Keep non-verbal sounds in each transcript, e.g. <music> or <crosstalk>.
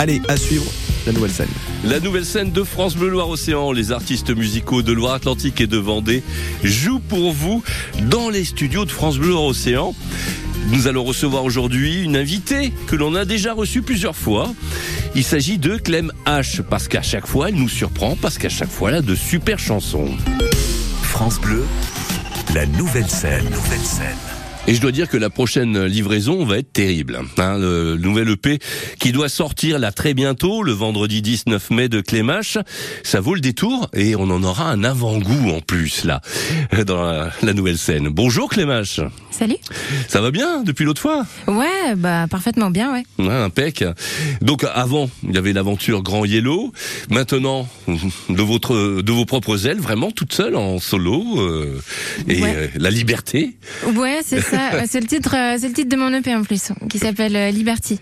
Allez, à suivre la nouvelle scène. La nouvelle scène de France Bleu Loire-Océan, les artistes musicaux de Loire-Atlantique et de Vendée jouent pour vous dans les studios de France Bleu Loire-Océan. Nous allons recevoir aujourd'hui une invitée que l'on a déjà reçue plusieurs fois. Il s'agit de Clem H, parce qu'à chaque fois, elle nous surprend, parce qu'à chaque fois, elle a de super chansons. France Bleu, la nouvelle scène. Nouvelle scène. Et je dois dire que la prochaine livraison va être terrible. Hein, le nouvel EP qui doit sortir là très bientôt, le vendredi 19 mai de Clémache, ça vaut le détour et on en aura un avant-goût en plus là dans la, la nouvelle scène. Bonjour Clémache. Salut. Ça va bien depuis l'autre fois? Ouais, bah parfaitement bien, ouais. Ouais, impec. Donc avant, il y avait l'aventure Grand Yellow. Maintenant, de votre de vos propres ailes, vraiment toute seule en solo euh, et Ouais. euh, la liberté. Ouais, c'est ça. Ouais, c'est le titre, euh, c'est le titre de mon EP en plus, qui s'appelle euh, Liberty.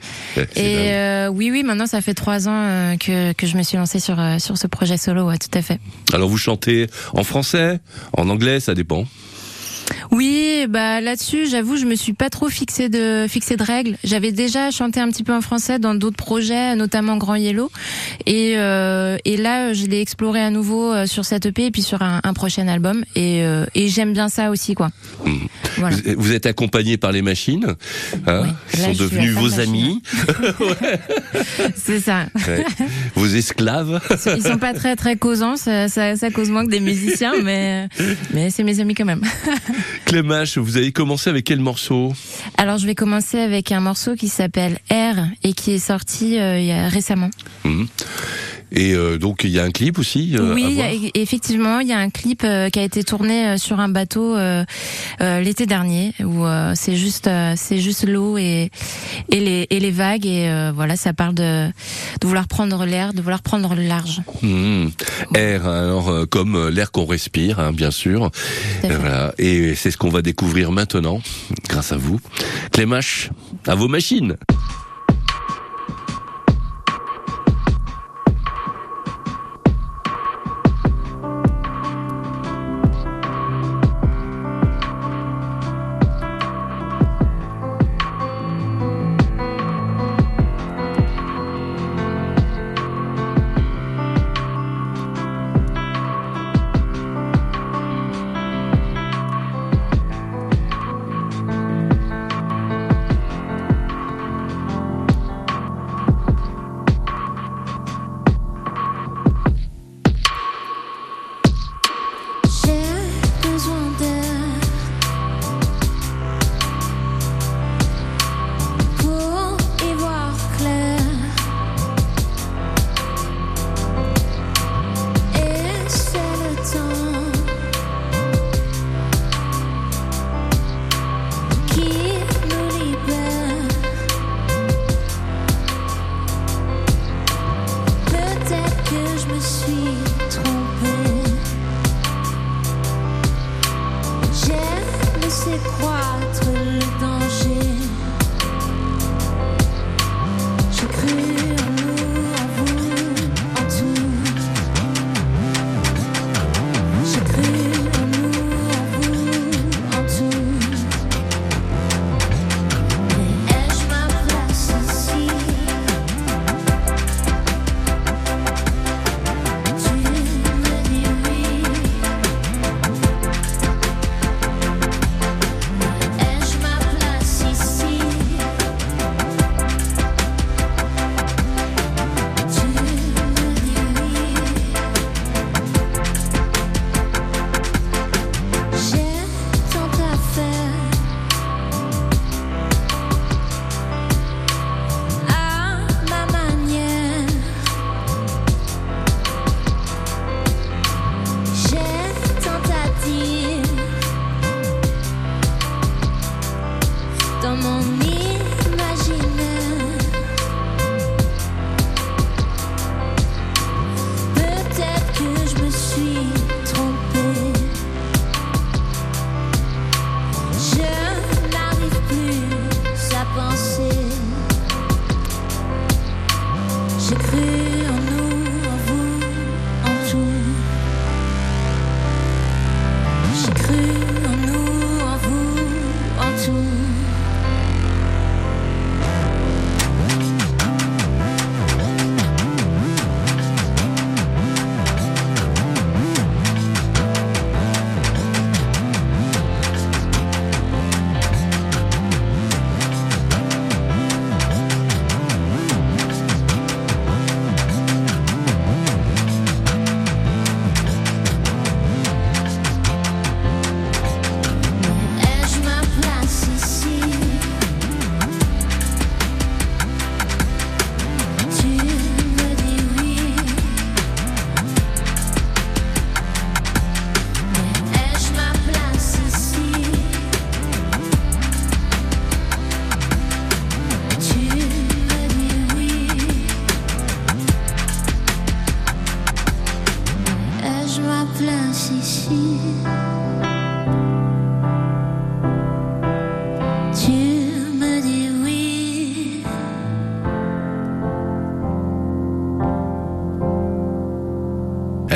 Et euh, oui, oui, maintenant ça fait trois ans euh, que que je me suis lancée sur euh, sur ce projet solo, ouais, tout à fait. Alors vous chantez en français, en anglais, ça dépend. Oui, bah là-dessus, j'avoue, je me suis pas trop fixé de fixé de règles. J'avais déjà chanté un petit peu en français dans d'autres projets, notamment Grand Yellow, et euh, et là, je l'ai exploré à nouveau euh, sur cette EP et puis sur un, un prochain album, et euh, et j'aime bien ça aussi, quoi. Voilà. Vous, êtes accompagné par les machines, hein, Oui, qui là, sont à vos amis, <laughs> <laughs> C'est ça. ouais, vos esclaves. Ils sont pas très très causants, ça, ça, ça cause moins que des musiciens, mais mais c'est mes amis quand même. <laughs> Clémache, vous avez commencé avec quel morceau Alors je vais commencer avec un morceau qui s'appelle R et qui est sorti euh, il y a récemment. Mhm. Et euh, donc il y a un clip aussi. euh, oui, a- effectivement, il y a un clip euh, qui a été tourné euh, sur un bateau euh, euh, l'été dernier où euh, c'est juste euh, c'est juste l'eau et et les et les vagues et euh, voilà, ça parle de de vouloir prendre l'air, de vouloir prendre le large. Mhm. Air, alors euh, comme l'air qu'on respire, hein, bien sûr. voilà. Et c'est ce qu'on va découvrir maintenant, grâce à vous. Clémache, à vos machines.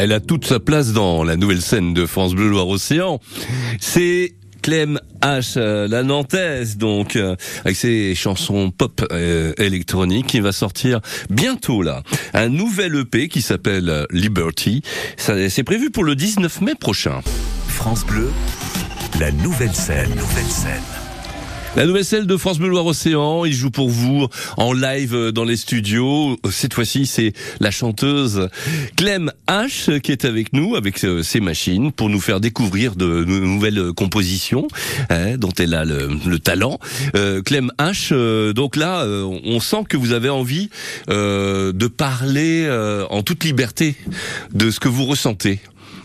Elle a toute sa place dans la nouvelle scène de France Bleu Loire-Océan. C'est Clem H, euh, la Nantaise, donc, euh, avec ses chansons pop euh, électroniques, qui va sortir bientôt, là. Un nouvel EP qui s'appelle Liberty. C'est prévu pour le 19 mai prochain. France Bleu, la nouvelle scène. Nouvelle scène. La nouvelle scène de France Bleu Loire-Océan, il joue pour vous en live euh, dans les studios. Cette fois-ci, c'est la chanteuse Clem H qui est avec nous, avec euh, ses machines, pour nous faire découvrir de nouvelles compositions hein, dont elle a le, le talent. Euh, Clem H, donc là, on sent que vous avez envie de parler en toute liberté de ce que vous ressentez,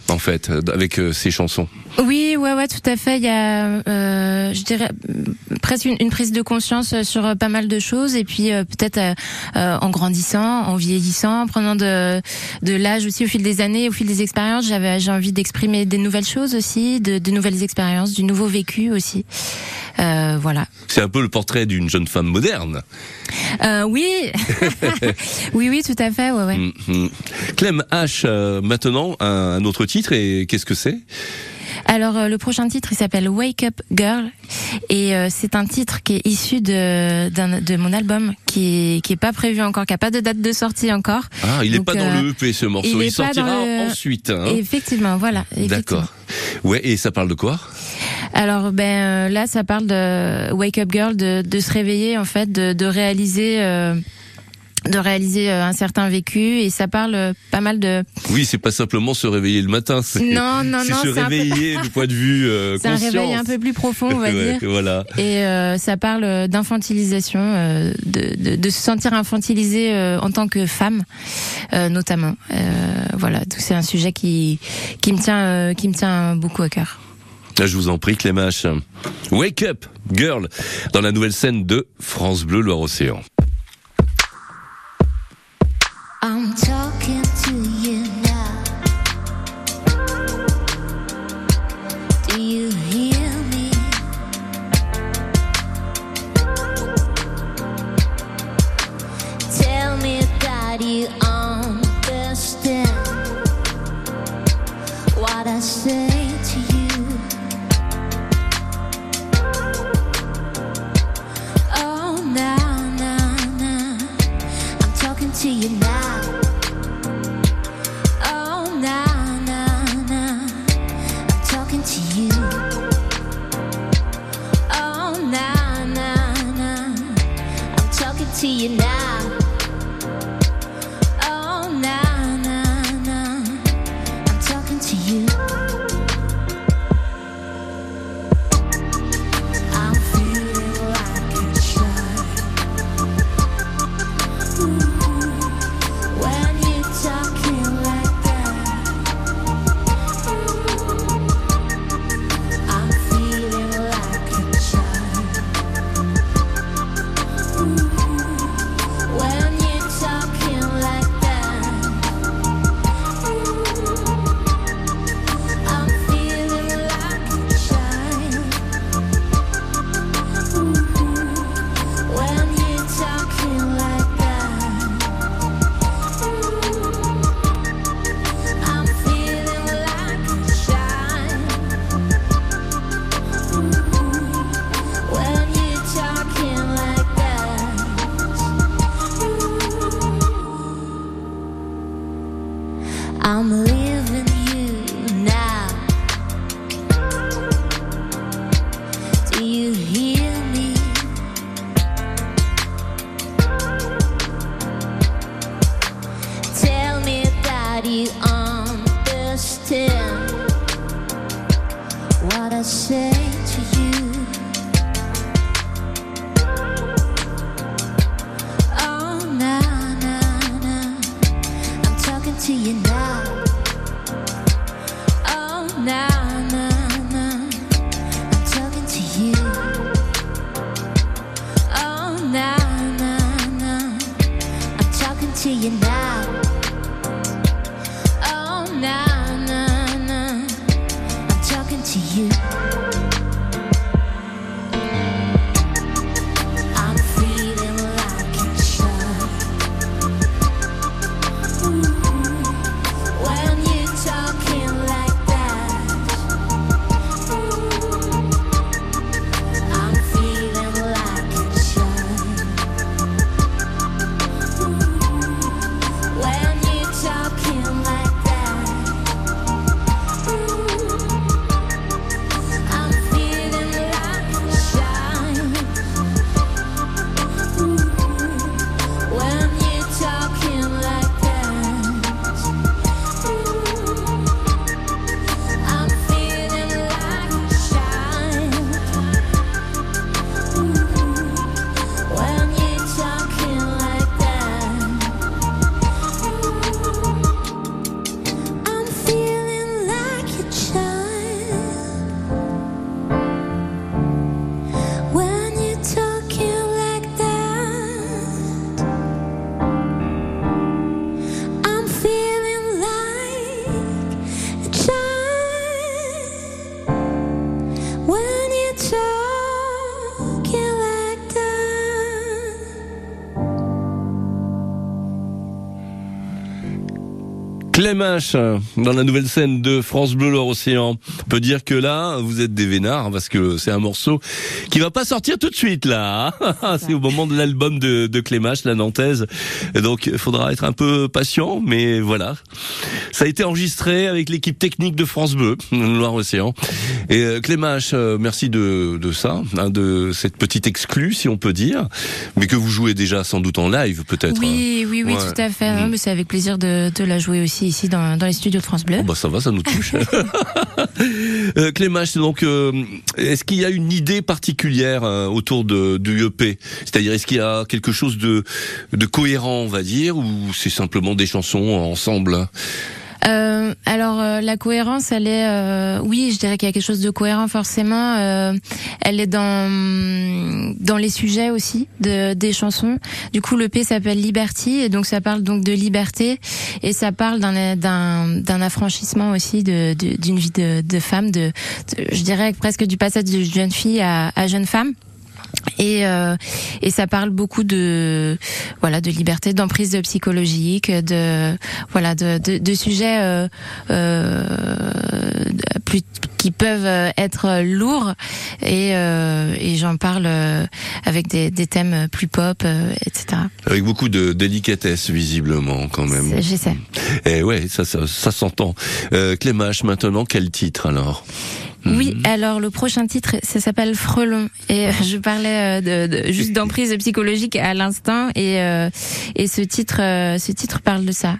en fait, euh, avec euh, ces chansons. Oui, ouais, ouais, tout à fait. Il y a, euh, je dirais, euh, presque une, une prise de conscience euh, sur euh, pas mal de choses, et puis euh, peut-être euh, euh, en grandissant, en vieillissant, en prenant de, de l'âge aussi au fil des années, au fil des expériences, j'avais, j'ai envie d'exprimer des nouvelles choses aussi, de, de nouvelles expériences, du nouveau vécu aussi. Euh, voilà. C'est un peu le portrait d'une jeune femme moderne. Euh, oui, <laughs> oui, oui, tout à fait. Ouais, ouais. Mhm. Clem H, euh, maintenant, un, un autre titre, et qu'est-ce que c'est? Alors euh, le prochain titre, il s'appelle Wake Up Girl et euh, c'est un titre qui est issu de de mon album qui est, qui est pas prévu encore, qui a pas de date de sortie encore. Ah, il n'est pas dans le EP ce morceau, il il, sortira le- ensuite. hein. Effectivement, voilà. D'accord. Ouais, et ça parle de quoi? Alors ben euh, là, ça parle de Wake Up Girl, de, de se réveiller en fait, de, de réaliser. euh, de réaliser euh, un certain vécu et ça parle euh, pas mal de Oui, c'est pas simplement se réveiller le matin, c'est non non c'est non se c'est un, peu- réveiller du point de vue euh, <laughs> c'est un réveil un peu plus profond on va <laughs> Ouais, dire Voilà. Et euh, ça parle d'infantilisation, euh, de, de, de se sentir infantilisé euh, en tant que femme, euh, notamment. Euh, voilà, c'est un sujet qui qui me tient euh, qui me tient beaucoup à cœur. Je vous en prie, Clem H. Wake up, girl, dans la nouvelle scène de France Bleu Loire-Océan. Ooh. I'm leaving to you now. Clem H, dans la nouvelle scène de France Bleu Loire Océan. Peut dire que là, vous êtes des vénards parce que c'est un morceau qui va pas sortir tout de suite là. hein. c'est <laughs> au moment de l'album de, de Clem H, la Nantaise. Et donc, il faudra être un peu patient, mais voilà. Ça a été enregistré avec l'équipe technique de France Bleu Loire Océan. Et euh, Clem H, euh, merci de, de ça, hein, de cette petite exclue, si on peut dire, mais que vous jouez déjà sans doute en live peut-être. Oui, oui, oui, Ouais. tout à fait. Hein, mais c'est avec plaisir de, de la jouer aussi ici dans, dans les studios de France Bleu. Oh bah ça va, ça nous touche. <laughs> euh, Clémache, donc, euh, est-ce qu'il y a une idée particulière euh, autour de, du EP C'est-à-dire, est-ce qu'il y a quelque chose de, de cohérent, on va dire, ou c'est simplement des chansons ensemble? Euh, alors euh, la cohérence, elle est, euh, oui, je dirais qu'il y a quelque chose de cohérent forcément. Euh, elle est dans dans les sujets aussi de des chansons. Du coup, le P s'appelle Liberty et donc ça parle donc de liberté et ça parle d'un d'un affranchissement aussi de- d'une vie de, de femme, de, de- je dirais presque du passage de jeune fille à, à jeune femme. Et, euh, et ça parle beaucoup de voilà de liberté, d'emprise de psychologique, de voilà de, de, de sujets euh, euh, plus qui peuvent être lourds et, euh, et j'en parle euh, avec des, des thèmes plus pop, euh, etc. Avec beaucoup de délicatesse, visiblement, quand même. J'essaie. Et ouais, ça, ça, ça s'entend. Euh, Clémache, maintenant, quel titre alors? Oui, Mhm. alors le prochain titre, ça s'appelle Frelon. Et euh, je parlais euh, de, de- juste d'emprise psychologique à l'instant, et, euh, et ce titre, ce titre parle de ça.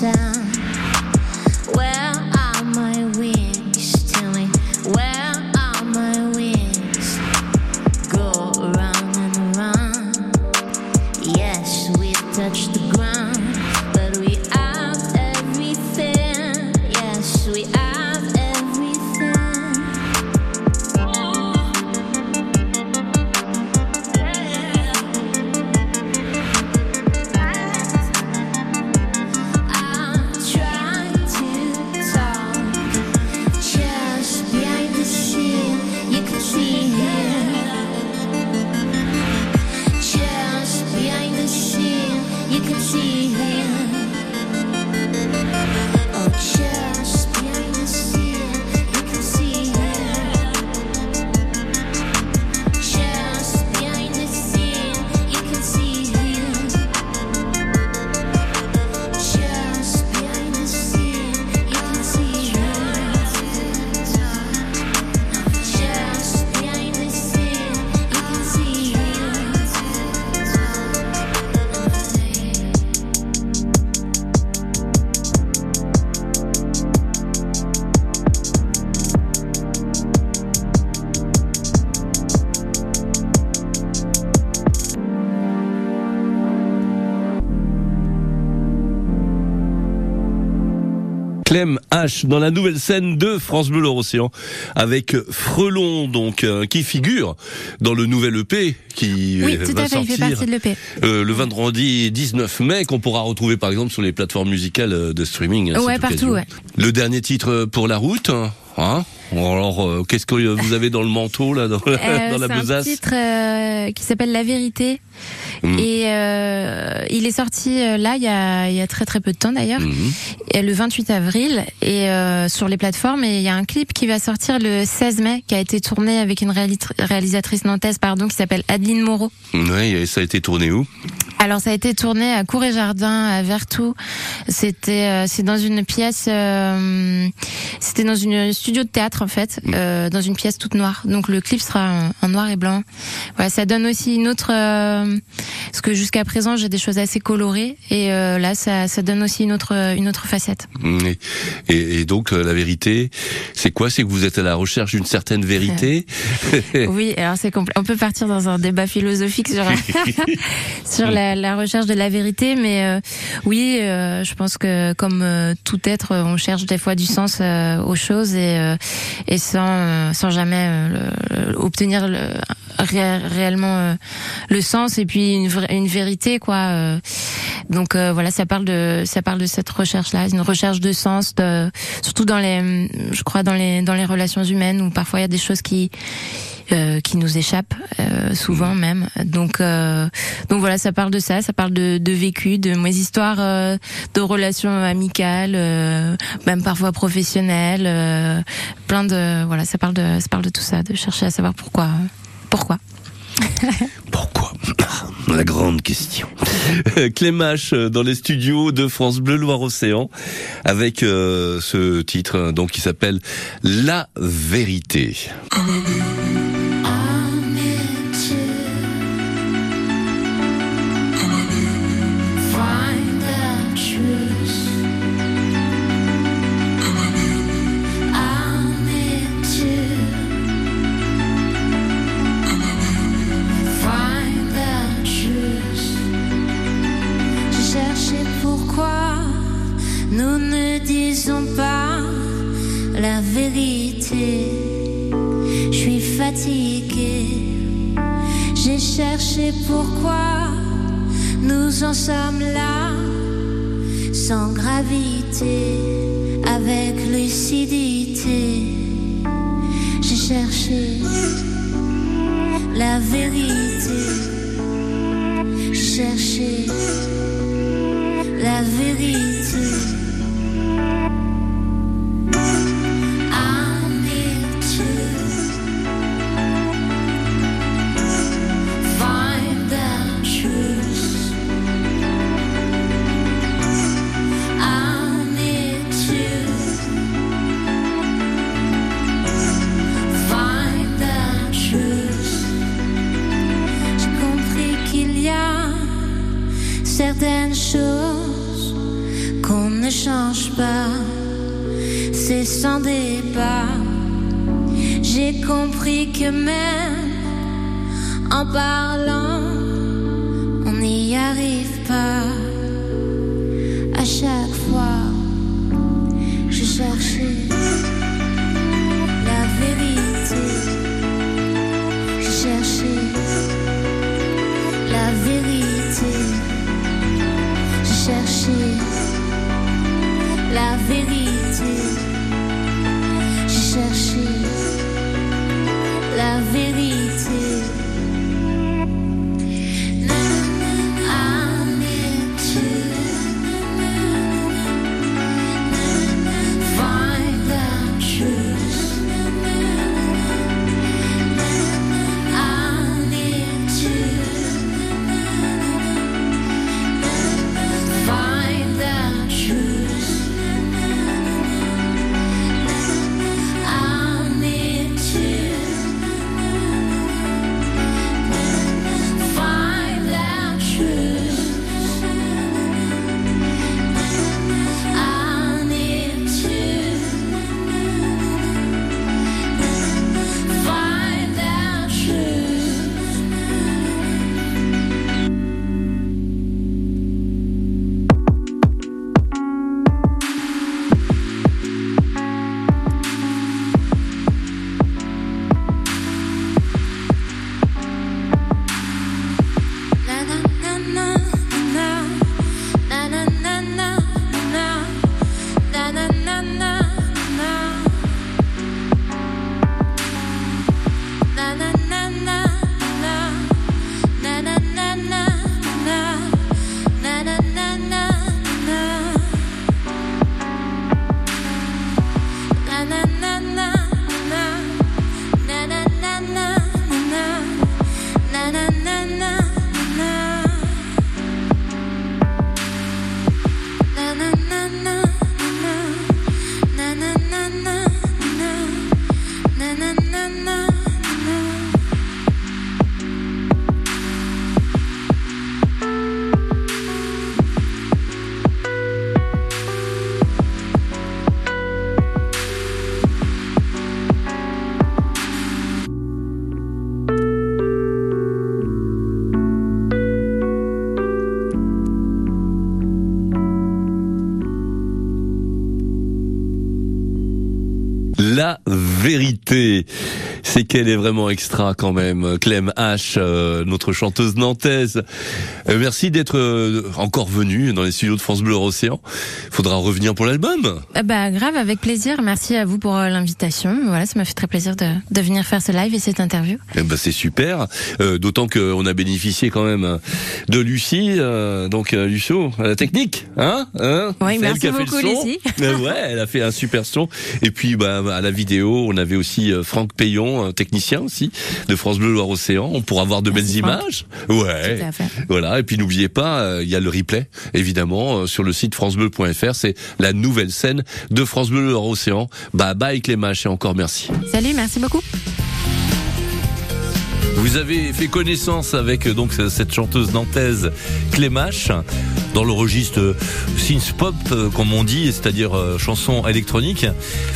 Sound. Clem H dans la nouvelle scène de France Bleu Océan avec Frelon donc euh, qui figure dans le nouvel EP qui Oui, euh, tout va à fait, il fait sortir partie de l'EP. euh, le vendredi 19 mai qu'on pourra retrouver par exemple sur les plateformes musicales de streaming. Ouais, partout, ouais. Le dernier titre pour la route, hein, Hein Alors, euh, qu'est-ce que vous avez dans le manteau là, dans, la- Euh, <laughs> dans la c'est un besace titre euh, qui s'appelle La Vérité. Mm. Et euh, il est sorti euh, là il y a, il y a très très peu de temps d'ailleurs, Mhm. et le 28 avril et euh, sur les plateformes. Et il y a un clip qui va sortir le 16 mai qui a été tourné avec une réalisatrice nantaise pardon qui s'appelle Adeline Moreau. Et ça a été tourné où? Alors ça a été tourné à Cour et Jardin à Vertou. C'était euh, c'est dans une pièce euh, c'était dans une studio de théâtre en fait, euh, dans une pièce toute noire. Donc le clip sera en, noir et blanc. Voilà, ça donne aussi une autre euh, parce que jusqu'à présent j'ai des choses assez colorées et euh, là ça ça donne aussi une autre une autre facette. Et, et- et donc la vérité, c'est quoi? C'est que vous êtes à la recherche d'une certaine vérité? <laughs> Oui, alors c'est on peut partir dans un débat philosophique sur <laughs> sur la, la recherche de la vérité, mais oui, je pense que comme tout être, on cherche des fois du sens aux choses et et sans euh, sans jamais euh, le- obtenir le, ré- réellement euh, le sens et puis une une vérité quoi. euh. donc euh, voilà, ça parle de ça parle de cette recherche là, une recherche de sens, de, surtout dans les je crois dans les dans les relations humaines où parfois il y a des choses qui euh, qui nous échappent euh, souvent même. Donc euh, donc voilà, ça parle de ça, ça parle de, de vécu, de mes histoires de relations amicales, même parfois professionnelles, plein de voilà, ça parle de ça parle de tout ça, de chercher à savoir pourquoi pourquoi. Pourquoi <laughs> La grande question. Clémache euh, dans les studios de France Bleu Loire Océan avec euh, ce titre euh, donc qui s'appelle La vérité. Pourquoi nous en sommes là, sans gravité, avec lucidité. J'ai cherché la vérité. Compris que vérité. C'est qu'elle est vraiment extra quand même. Clem H, euh, notre chanteuse nantaise. Euh, merci d'être euh, encore venue dans les studios de France Bleu Océan. Faudra revenir pour l'album. Ah Bah grave, avec plaisir. Merci à vous pour euh, l'invitation. Voilà, ça m'a fait très plaisir de, de venir faire ce live et cette interview. Eh ben c'est super. Euh, D'autant qu'on a bénéficié quand même de Lucie, euh, donc Lucio, à la technique, hein, hein Oui, merci beaucoup. Lucie. <laughs> Ouais, elle a fait un super son. Et puis bah, à la vidéo, on avait aussi euh, Franck Payon, un technicien aussi de France Bleu Loire Océan. On pourra voir de Merci, belles Franck. images. Ouais. Voilà. Et puis n'oubliez pas, euh, il y a le replay évidemment euh, sur le site francebleu.fr. C'est la nouvelle scène de France Bleu Loire Océan. Bah bye Clémache et encore merci. Salut, merci beaucoup. Vous avez fait connaissance avec euh, cette chanteuse nantaise Clémache dans le registre euh, synth pop euh, comme on dit, c'est-à-dire chanson électronique.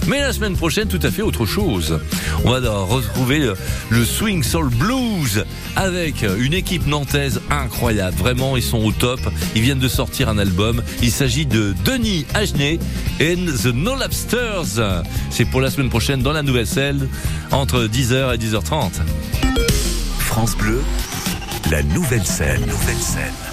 Mais la semaine prochaine, tout à fait autre chose. On va retrouver le- swing soul blues avec une équipe nantaise incroyable. Vraiment, ils sont au top. Ils viennent de sortir un album. Il s'agit de Denis Agenet and the No Lobsters. C'est pour la semaine prochaine dans la nouvelle scène entre 10h et 10h30. France Bleu, la nouvelle scène. Nouvelle scène.